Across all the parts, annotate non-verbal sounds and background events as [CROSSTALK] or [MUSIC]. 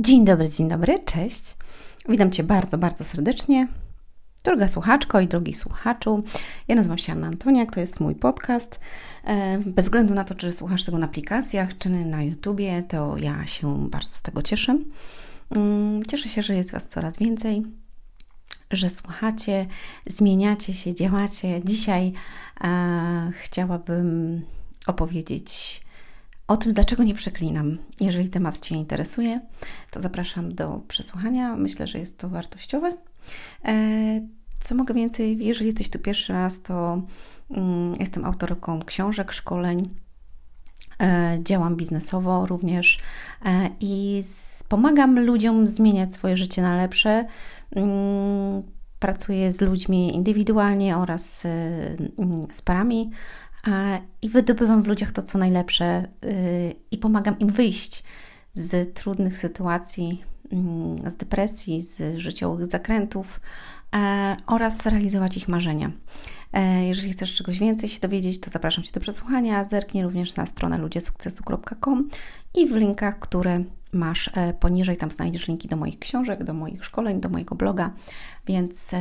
Dzień dobry, dzień dobry, cześć. Witam Cię bardzo, bardzo serdecznie. Droga słuchaczko i drogi słuchaczu, ja nazywam się Anna Antoniak, to jest mój podcast. E, bez względu na to, czy słuchasz tego na aplikacjach, czy na YouTubie, to ja się bardzo z tego cieszę. Mm, cieszę się, że jest Was coraz więcej, że słuchacie, zmieniacie się, działacie. Dzisiaj e, chciałabym opowiedzieć o tym, dlaczego nie przeklinam. Jeżeli temat Cię interesuje, to zapraszam do przesłuchania. Myślę, że jest to wartościowe. E, co mogę więcej, jeżeli jesteś tu pierwszy raz, to mm, jestem autorką książek, szkoleń. E, działam biznesowo również e, i pomagam ludziom zmieniać swoje życie na lepsze. Mm, pracuję z ludźmi indywidualnie oraz z parami i wydobywam w ludziach to, co najlepsze y, i pomagam im wyjść z trudnych sytuacji, mm, z depresji, z życiowych zakrętów e, oraz realizować ich marzenia. E, jeżeli chcesz czegoś więcej się dowiedzieć, to zapraszam Cię do przesłuchania. Zerknij również na stronę ludziesukcesu.com i w linkach, które masz e, poniżej, tam znajdziesz linki do moich książek, do moich szkoleń, do mojego bloga, więc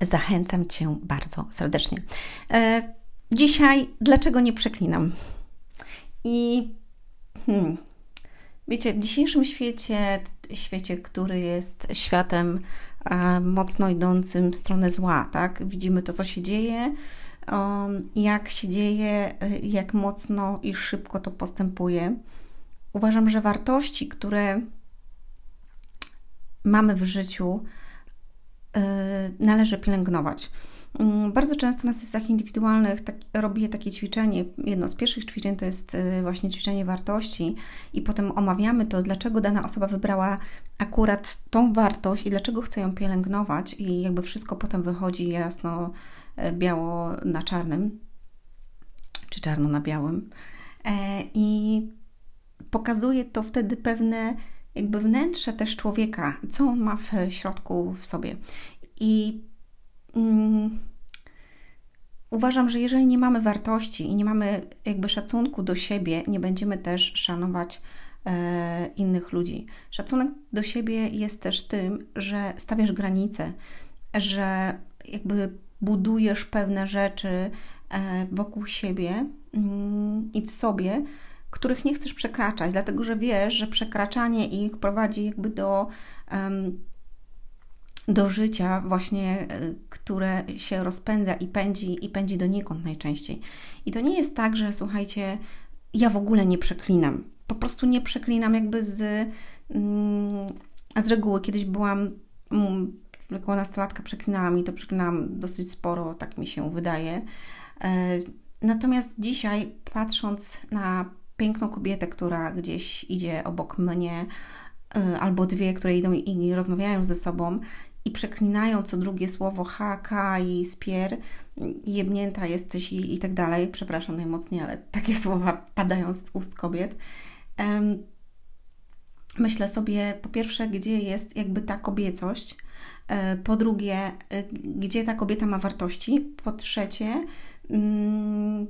zachęcam Cię bardzo serdecznie. Dzisiaj, dlaczego nie przeklinam? I hmm, wiecie, w dzisiejszym świecie, świecie, który jest światem a, mocno idącym w stronę zła, tak? Widzimy to, co się dzieje, um, jak się dzieje, jak mocno i szybko to postępuje. Uważam, że wartości, które mamy w życiu, yy, należy pielęgnować. Mm, bardzo często na sesjach indywidualnych tak, robię takie ćwiczenie. Jedno z pierwszych ćwiczeń to jest y, właśnie ćwiczenie wartości, i potem omawiamy to, dlaczego dana osoba wybrała akurat tą wartość i dlaczego chce ją pielęgnować, i jakby wszystko potem wychodzi jasno y, biało na czarnym, czy czarno na białym. E, I pokazuje to wtedy pewne jakby wnętrze też człowieka, co on ma w środku w sobie. I Mm, uważam, że jeżeli nie mamy wartości i nie mamy jakby szacunku do siebie, nie będziemy też szanować e, innych ludzi. Szacunek do siebie jest też tym, że stawiasz granice, że jakby budujesz pewne rzeczy e, wokół siebie mm, i w sobie, których nie chcesz przekraczać, dlatego że wiesz, że przekraczanie ich prowadzi jakby do do życia właśnie, e, które się rozpędza i pędzi i pędzi donikąd najczęściej. I to nie jest tak, że słuchajcie, ja w ogóle nie przeklinam. Po prostu nie przeklinam jakby z, mm, z reguły. Kiedyś byłam mm, jako nastolatka przeklinałam i to przeklinałam dosyć sporo, tak mi się wydaje. E, natomiast dzisiaj, patrząc na piękną kobietę, która gdzieś idzie obok mnie, e, albo dwie, które idą i rozmawiają ze sobą, i przeklinają co drugie słowo haka i spier, jebnięta jesteś i, i tak dalej. Przepraszam najmocniej, ale takie [LAUGHS] słowa padają z ust kobiet. Um, myślę sobie, po pierwsze, gdzie jest jakby ta kobiecość, e, po drugie, e, gdzie ta kobieta ma wartości, po trzecie, mm,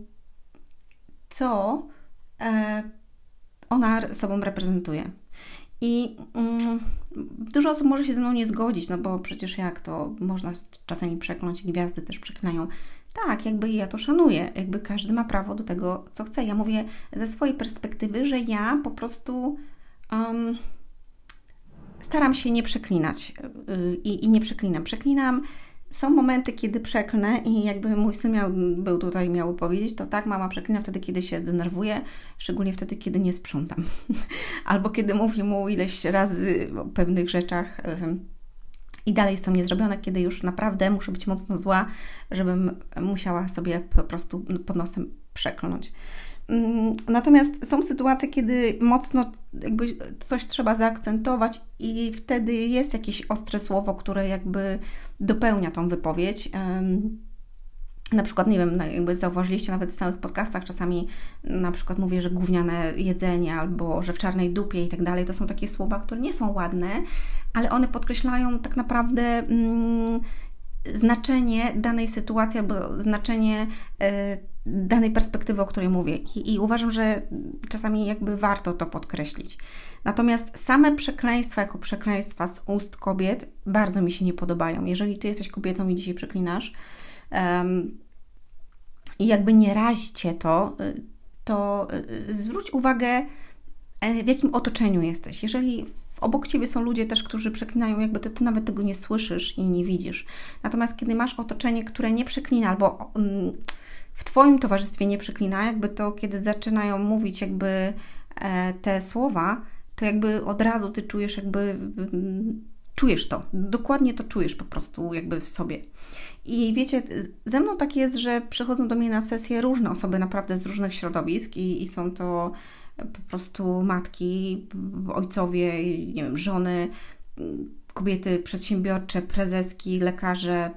co e, ona sobą reprezentuje. I mm, dużo osób może się ze mną nie zgodzić, no bo przecież jak to można czasami przekląć, gwiazdy też przeklinają. Tak, jakby ja to szanuję, jakby każdy ma prawo do tego, co chce. Ja mówię ze swojej perspektywy, że ja po prostu um, staram się nie przeklinać yy, i nie przeklinam. Przeklinam są momenty, kiedy przeklnę i jakby mój syn miał, był tutaj, miał powiedzieć, to tak, mama przeklina wtedy, kiedy się zdenerwuje, szczególnie wtedy, kiedy nie sprzątam. [LAUGHS] Albo kiedy mówię mu ileś razy o pewnych rzeczach i dalej są niezrobione, kiedy już naprawdę muszę być mocno zła, żebym musiała sobie po prostu pod nosem przeklnąć. Mm, natomiast są sytuacje, kiedy mocno jakby coś trzeba zaakcentować i wtedy jest jakieś ostre słowo, które jakby dopełnia tą wypowiedź. Na przykład, nie wiem, jakby zauważyliście nawet w samych podcastach, czasami na przykład mówię, że gówniane jedzenie albo że w czarnej dupie i tak dalej. To są takie słowa, które nie są ładne, ale one podkreślają tak naprawdę mm, znaczenie danej sytuacji albo znaczenie y, danej perspektywy, o której mówię. I, I, uważam, że czasami jakby warto to podkreślić. Natomiast same przekleństwa jako przekleństwa z ust kobiet bardzo mi się nie podobają. Jeżeli ty jesteś kobietą i dzisiaj przeklinasz um, i jakby nie razi cię to, y, to y, zwróć uwagę, e, w jakim otoczeniu jesteś. Jeżeli obok ciebie są ludzie też, którzy przeklinają, jakby ty, ty nawet tego nie słyszysz i nie widzisz. Natomiast kiedy masz otoczenie, które nie przeklina albo um, w Twoim towarzystwie nie przeklina, jakby to, kiedy zaczynają mówić jakby e, te słowa, to jakby od razu Ty czujesz jakby, mm, czujesz to, dokładnie to czujesz po prostu jakby w sobie. I wiecie, ze mną tak jest, że przychodzą do mnie na sesję różne osoby naprawdę z różnych środowisk i, i są to po prostu matki, ojcowie, nie wiem, żony, kobiety przedsiębiorcze, prezeski, lekarze,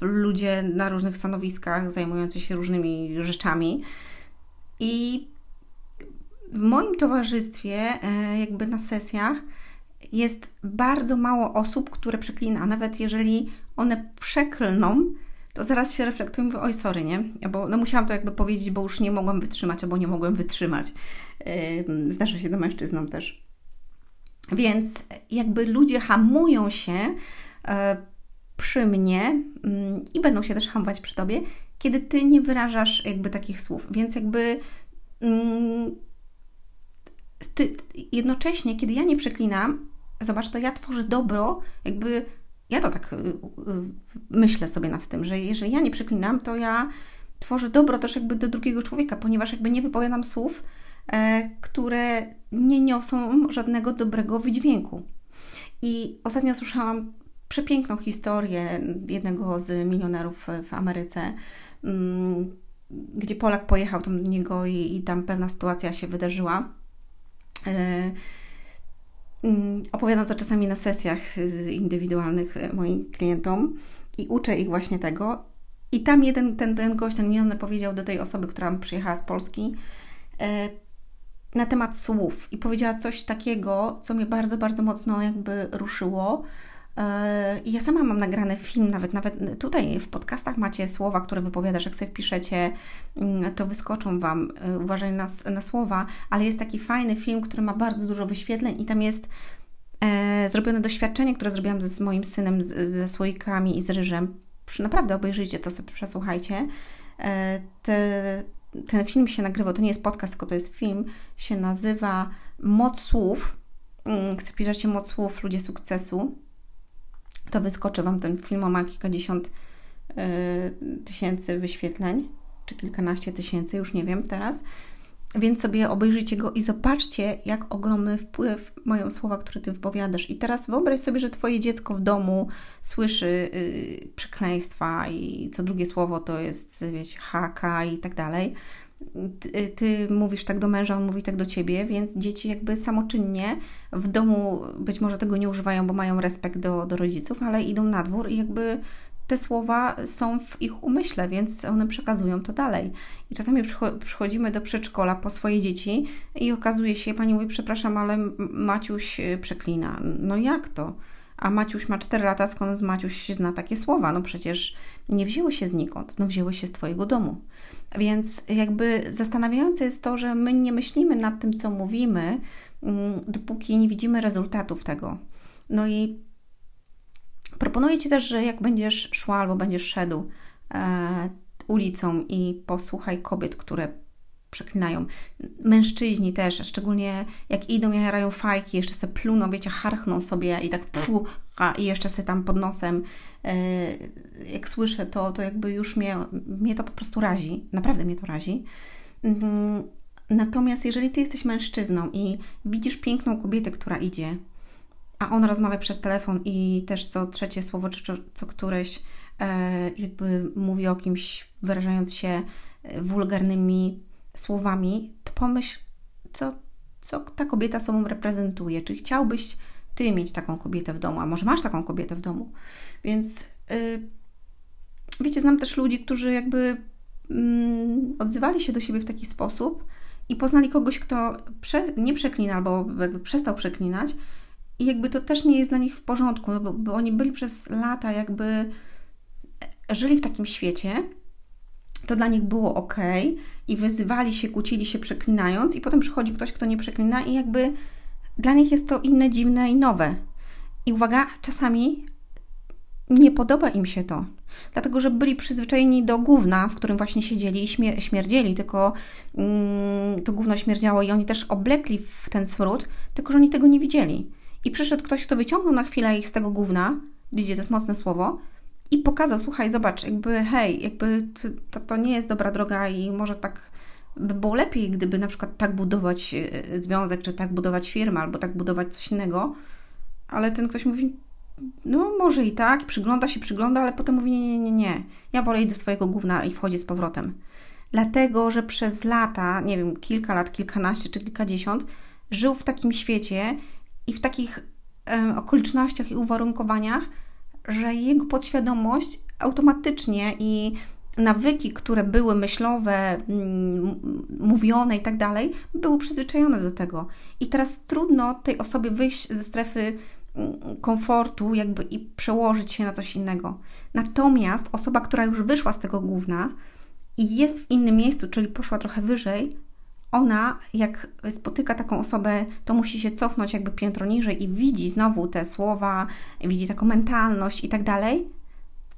ludzie na różnych stanowiskach zajmujący się różnymi rzeczami. I w moim towarzystwie, e, jakby na sesjach, jest bardzo mało osób, które przeklina. Nawet jeżeli one przeklną, to zaraz się reflektują, mówię, oj, sorry, nie? Bo no, musiałam to jakby powiedzieć, bo już nie mogłam wytrzymać, albo nie mogłem wytrzymać. Zdarza się to mężczyznom też. Więc jakby ludzie hamują się e, przy mnie mm, i będą się też hamować przy tobie, kiedy ty nie wyrażasz jakby takich słów. Więc jakby mm, ty, jednocześnie, kiedy ja nie przeklinam, zobacz, to ja tworzę dobro, jakby ja to tak y, y, myślę sobie nad tym, że jeżeli ja nie przeklinam, to ja tworzę dobro też jakby do drugiego człowieka, ponieważ jakby nie wypowiadam słów, e, które nie niosą żadnego dobrego wydźwięku. I ostatnio słyszałam przepiękną historię jednego z milionerów w Ameryce, mm, gdzie Polak pojechał tam do niego i, i tam pewna sytuacja się wydarzyła. E, mm, opowiadam to czasami na sesjach indywidualnych moim klientom i uczę ich właśnie tego. I tam jeden, ten, ten gość, ten milioner powiedział do tej osoby, która przyjechała z Polski, e, na temat słów i powiedziała coś takiego, co mnie bardzo, bardzo mocno jakby ruszyło, E, I ja sama mam nagrany film, nawet nawet tutaj w podcastach macie słowa, które wypowiadasz, jak sobie wpiszecie, mm, to wyskoczą Wam, e, uważaj na, na słowa, ale jest taki fajny film, który ma bardzo dużo wyświetleń i tam jest e, zrobione doświadczenie, które zrobiłam ze, z moim synem, z, ze słoikami i z ryżem. Naprawdę obejrzyjcie to, sobie przesłuchajcie. E, te, ten film się nagrywał, to nie jest podcast, tylko to jest film, się nazywa Moc Słów. Mm, Chcę wpiszecie Moc Słów, Ludzie Sukcesu to wyskoczy Wam ten film, ma kilkadziesiąt y, tysięcy wyświetleń, czy kilkanaście tysięcy, już nie wiem teraz. Więc sobie obejrzyjcie go i zobaczcie, jak ogromny wpływ mają słowa, które Ty wypowiadasz. I teraz wyobraź sobie, że Twoje dziecko w domu słyszy y, przekleństwa i co drugie słowo to jest, wiecie, haka i tak dalej ty, ty, mówisz tak do męża, on mówi tak do ciebie, więc dzieci jakby samoczynnie w domu być może tego nie używają, bo mają respekt do, do rodziców, ale idą na dwór i jakby te słowa są w ich umyśle, więc one przekazują to dalej. I czasami przychodzimy do przedszkola po swoje dzieci i okazuje się, pani mówi, przepraszam, ale Maciuś y, przeklina. No jak to? A Maciuś ma 4 lata, skąd Maciuś zna takie słowa? No przecież nie wzięły się znikąd, no wzięły się z Twojego domu. Więc jakby zastanawiające jest to, że my nie myślimy nad tym, co mówimy, mm, dopóki nie widzimy rezultatów tego. No i proponuję Ci też, że jak będziesz szła albo będziesz szedł e, ulicą i posłuchaj kobiet, które przeklinają. Mężczyźni też, szczególnie jak idą, jarają fajki, jeszcze se pluną, wiecie, harchną sobie i tak pfu, a i jeszcze se tam pod nosem, yy, jak słyszę to, to jakby już mnie, mnie to po prostu razi, naprawdę mnie to razi. Yy, natomiast jeżeli Ty jesteś mężczyzną i widzisz piękną kobietę, która idzie, a on rozmawia przez telefon i też co trzecie słowo, czy co któreś yy, jakby mówi o kimś, wyrażając się wulgarnymi słowami, to pomyśl, co, co ta kobieta sobą reprezentuje. Czy chciałbyś ty mieć taką kobietę w domu, a może masz taką kobietę w domu? Więc yy, wiecie, znam też ludzi, którzy jakby yy, odzywali się do siebie w taki sposób i poznali kogoś, kto prze, nie przeklina albo jakby przestał przeklinać i jakby to też nie jest dla nich w porządku, no bo, bo oni byli przez lata jakby żyli w takim świecie, to dla nich było ok i wyzywali się, kłócili się przeklinając, i potem przychodzi ktoś, kto nie przeklina, i jakby dla nich jest to inne, dziwne i nowe. I uwaga, czasami nie podoba im się to. Dlatego, że byli przyzwyczajeni do gówna, w którym właśnie siedzieli i śmier śmierdzieli, tylko mm, to gówno śmierdziało i oni też oblekli w ten smród, tylko że oni tego nie widzieli. I przyszedł ktoś, kto wyciągnął na chwilę ich z tego gówna, widzicie, to jest mocne słowo, i pokazał, słuchaj, zobacz, jakby hej, jakby to, to nie jest dobra droga i może tak by było lepiej, gdyby na przykład tak budować e, związek, czy tak budować firmę, albo tak budować coś innego, ale ten ktoś mówi, no może i tak, przygląda się, przygląda, ale potem mówi, nie, nie, nie, nie, ja wolę iść do swojego gówna i wchodzi z powrotem. Dlatego, że przez lata, nie wiem, kilka lat, kilkanaście czy kilkadziesiąt, żył w takim świecie i w takich okolicznościach i uwarunkowaniach, że jego podświadomość automatycznie i nawyki, które były myślowe, mm, mówione i tak dalej, były przyzwyczajone do tego. I teraz trudno tej osobie wyjść ze strefy mm, komfortu jakby i przełożyć się na coś innego. Natomiast osoba, która już wyszła z tego główna i jest w innym miejscu, czyli poszła trochę wyżej, ona, jak spotyka taką osobę, to musi się cofnąć jakby piętro niżej i widzi znowu te słowa, widzi taką mentalność i tak dalej,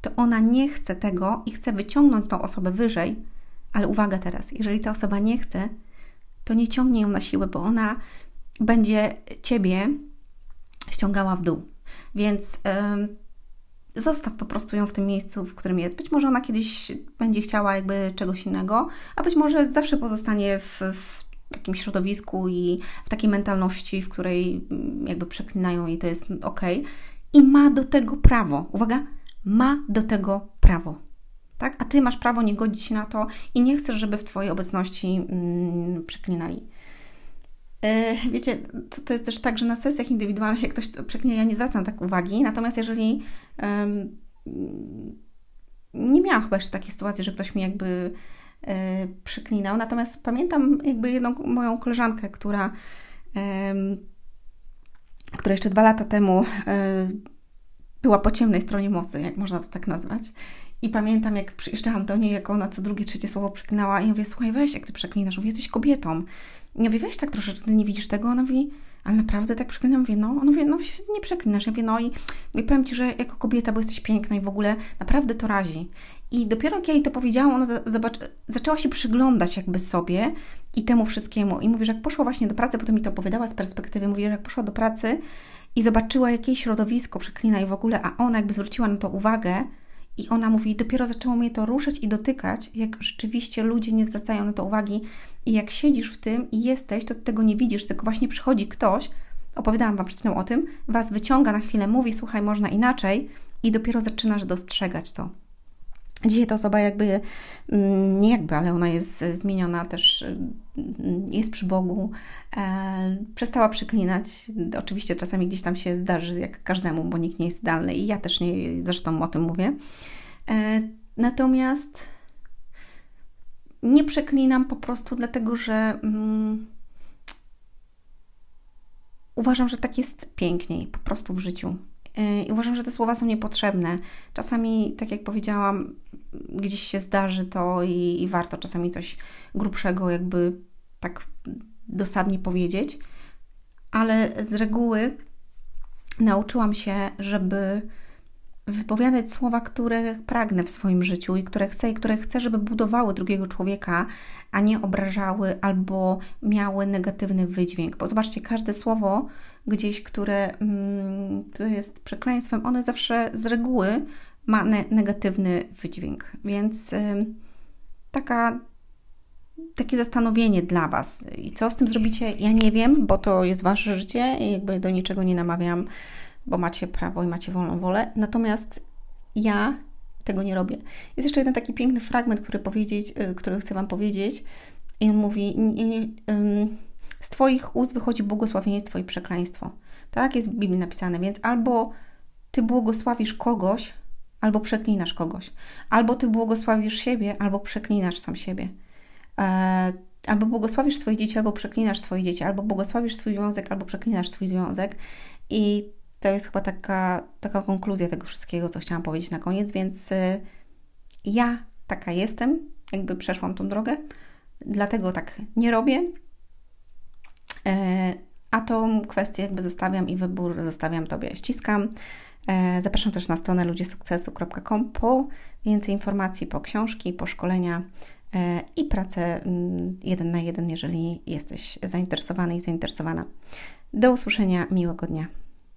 to ona nie chce tego i chce wyciągnąć tą osobę wyżej. Ale uwaga teraz, jeżeli ta osoba nie chce, to nie ciągnie ją na siłę, bo ona będzie ciebie ściągała w dół. Więc yy, zostaw po prostu ją w tym miejscu, w którym jest. Być może ona kiedyś będzie chciała jakby czegoś innego, a być może zawsze pozostanie w, w takim środowisku i w takiej mentalności, w której mm, jakby przeklinają i to jest ok. I ma do tego prawo. Uwaga, ma do tego prawo. Tak? A ty masz prawo nie godzić się na to i nie chcesz, żeby w Twojej obecności mm, przeklinali. Yy, wiecie, to, to, jest też tak, że na sesjach indywidualnych, jak ktoś przeklina, ja nie zwracam tak uwagi. Natomiast jeżeli yy, nie miałam chyba jeszcze takiej sytuacji, że ktoś mi jakby yy, przeklinał. Natomiast pamiętam jakby jedną moją koleżankę, która, która jeszcze dwa lata temu była po ciemnej stronie mocy, jak można to tak nazwać. I pamiętam, jak przyjeżdżałam do niej, jak ona co drugie, trzecie słowo przeklinała i ja mówię, słuchaj, weź, jak ty przeklinasz, mówię, jesteś kobietą. I ja mówię, weź tak troszeczkę, nie widzisz tego? Ona mówi, ale naprawdę tak przeklinam? Mówię, no. Ona mówi, no nie przeklinasz. Ja mówię, no i, i powiem Ci, że jako kobieta, bo jesteś piękna i w ogóle naprawdę to razi. I dopiero jak ja jej to powiedziałam, ona zobacz, zaczęła się przyglądać jakby sobie i temu wszystkiemu. I mówi, że jak poszła właśnie do pracy, potem mi to opowiadała z perspektywy, mówi, że jak poszła do pracy, i zobaczyła jakieś środowisko przeklina i w ogóle, a ona jakby zwróciła na to uwagę i ona mówi, dopiero zaczęło mnie to ruszać i dotykać, jak rzeczywiście ludzie nie zwracają na to uwagi i jak siedzisz w tym i jesteś, to tego nie widzisz, tylko właśnie przychodzi ktoś, opowiadałam Wam przed chwilą o tym, Was wyciąga na chwilę, mówi, słuchaj, można inaczej i dopiero zaczynasz dostrzegać to. Dzisiaj ta osoba jakby, mm, nie jakby, ale ona jest zmieniona też, mm, jest przy Bogu, e, przestała przeklinać. Oczywiście czasami gdzieś tam się zdarzy, jak każdemu, bo nikt nie jest idealny i ja też nie, zresztą o tym mówię. E, natomiast nie przeklinam po prostu dlatego, że mm, uważam, że tak jest piękniej po prostu w życiu. E, I uważam, że te słowa są niepotrzebne. Czasami, tak jak powiedziałam, gdzieś się zdarzy to i, i warto czasami coś grubszego, jakby tak dosadnie powiedzieć, ale z reguły nauczyłam się, żeby wypowiadać słowa, które pragnę w swoim życiu i które chcę, i które chcę, żeby budowały drugiego człowieka, a nie obrażały albo miały negatywny wydźwięk. Bo zobaczcie, każde słowo gdzieś, które, mm, które jest przekleństwem, one zawsze z reguły ma ne negatywny wydźwięk. Więc y, taka, takie zastanowienie dla Was. I co z tym zrobicie, ja nie wiem, bo to jest Wasze życie i jakby do niczego nie namawiam, bo macie prawo i macie wolną wolę. Natomiast ja tego nie robię. Jest jeszcze jeden taki piękny fragment, który, powiedzieć, y, który chcę Wam powiedzieć. I on mówi: Z Twoich ust wychodzi błogosławieństwo i przekleństwo. Tak jest w Biblii napisane, więc albo Ty błogosławisz kogoś, albo przeklinasz kogoś. Albo ty błogosławisz siebie, albo przeklinasz sam siebie. E, albo błogosławisz swoje dzieci, albo przeklinasz swoje dzieci, albo błogosławisz swój związek, albo przeklinasz swój związek. I to jest chyba taka, taka konkluzja tego wszystkiego, co chciałam powiedzieć na koniec, więc y, ja taka jestem jakby przeszłam tą drogę, dlatego tak nie robię. E, a tą kwestię jakby zostawiam i wybór zostawiam Tobie. Ściskam. E, zapraszam też na stronę ludziesukcesu.com po więcej informacji, po książki, po szkolenia e, i pracę mm, jeden na jeden, jeżeli jesteś zainteresowany i zainteresowana. Do usłyszenia, miłego dnia.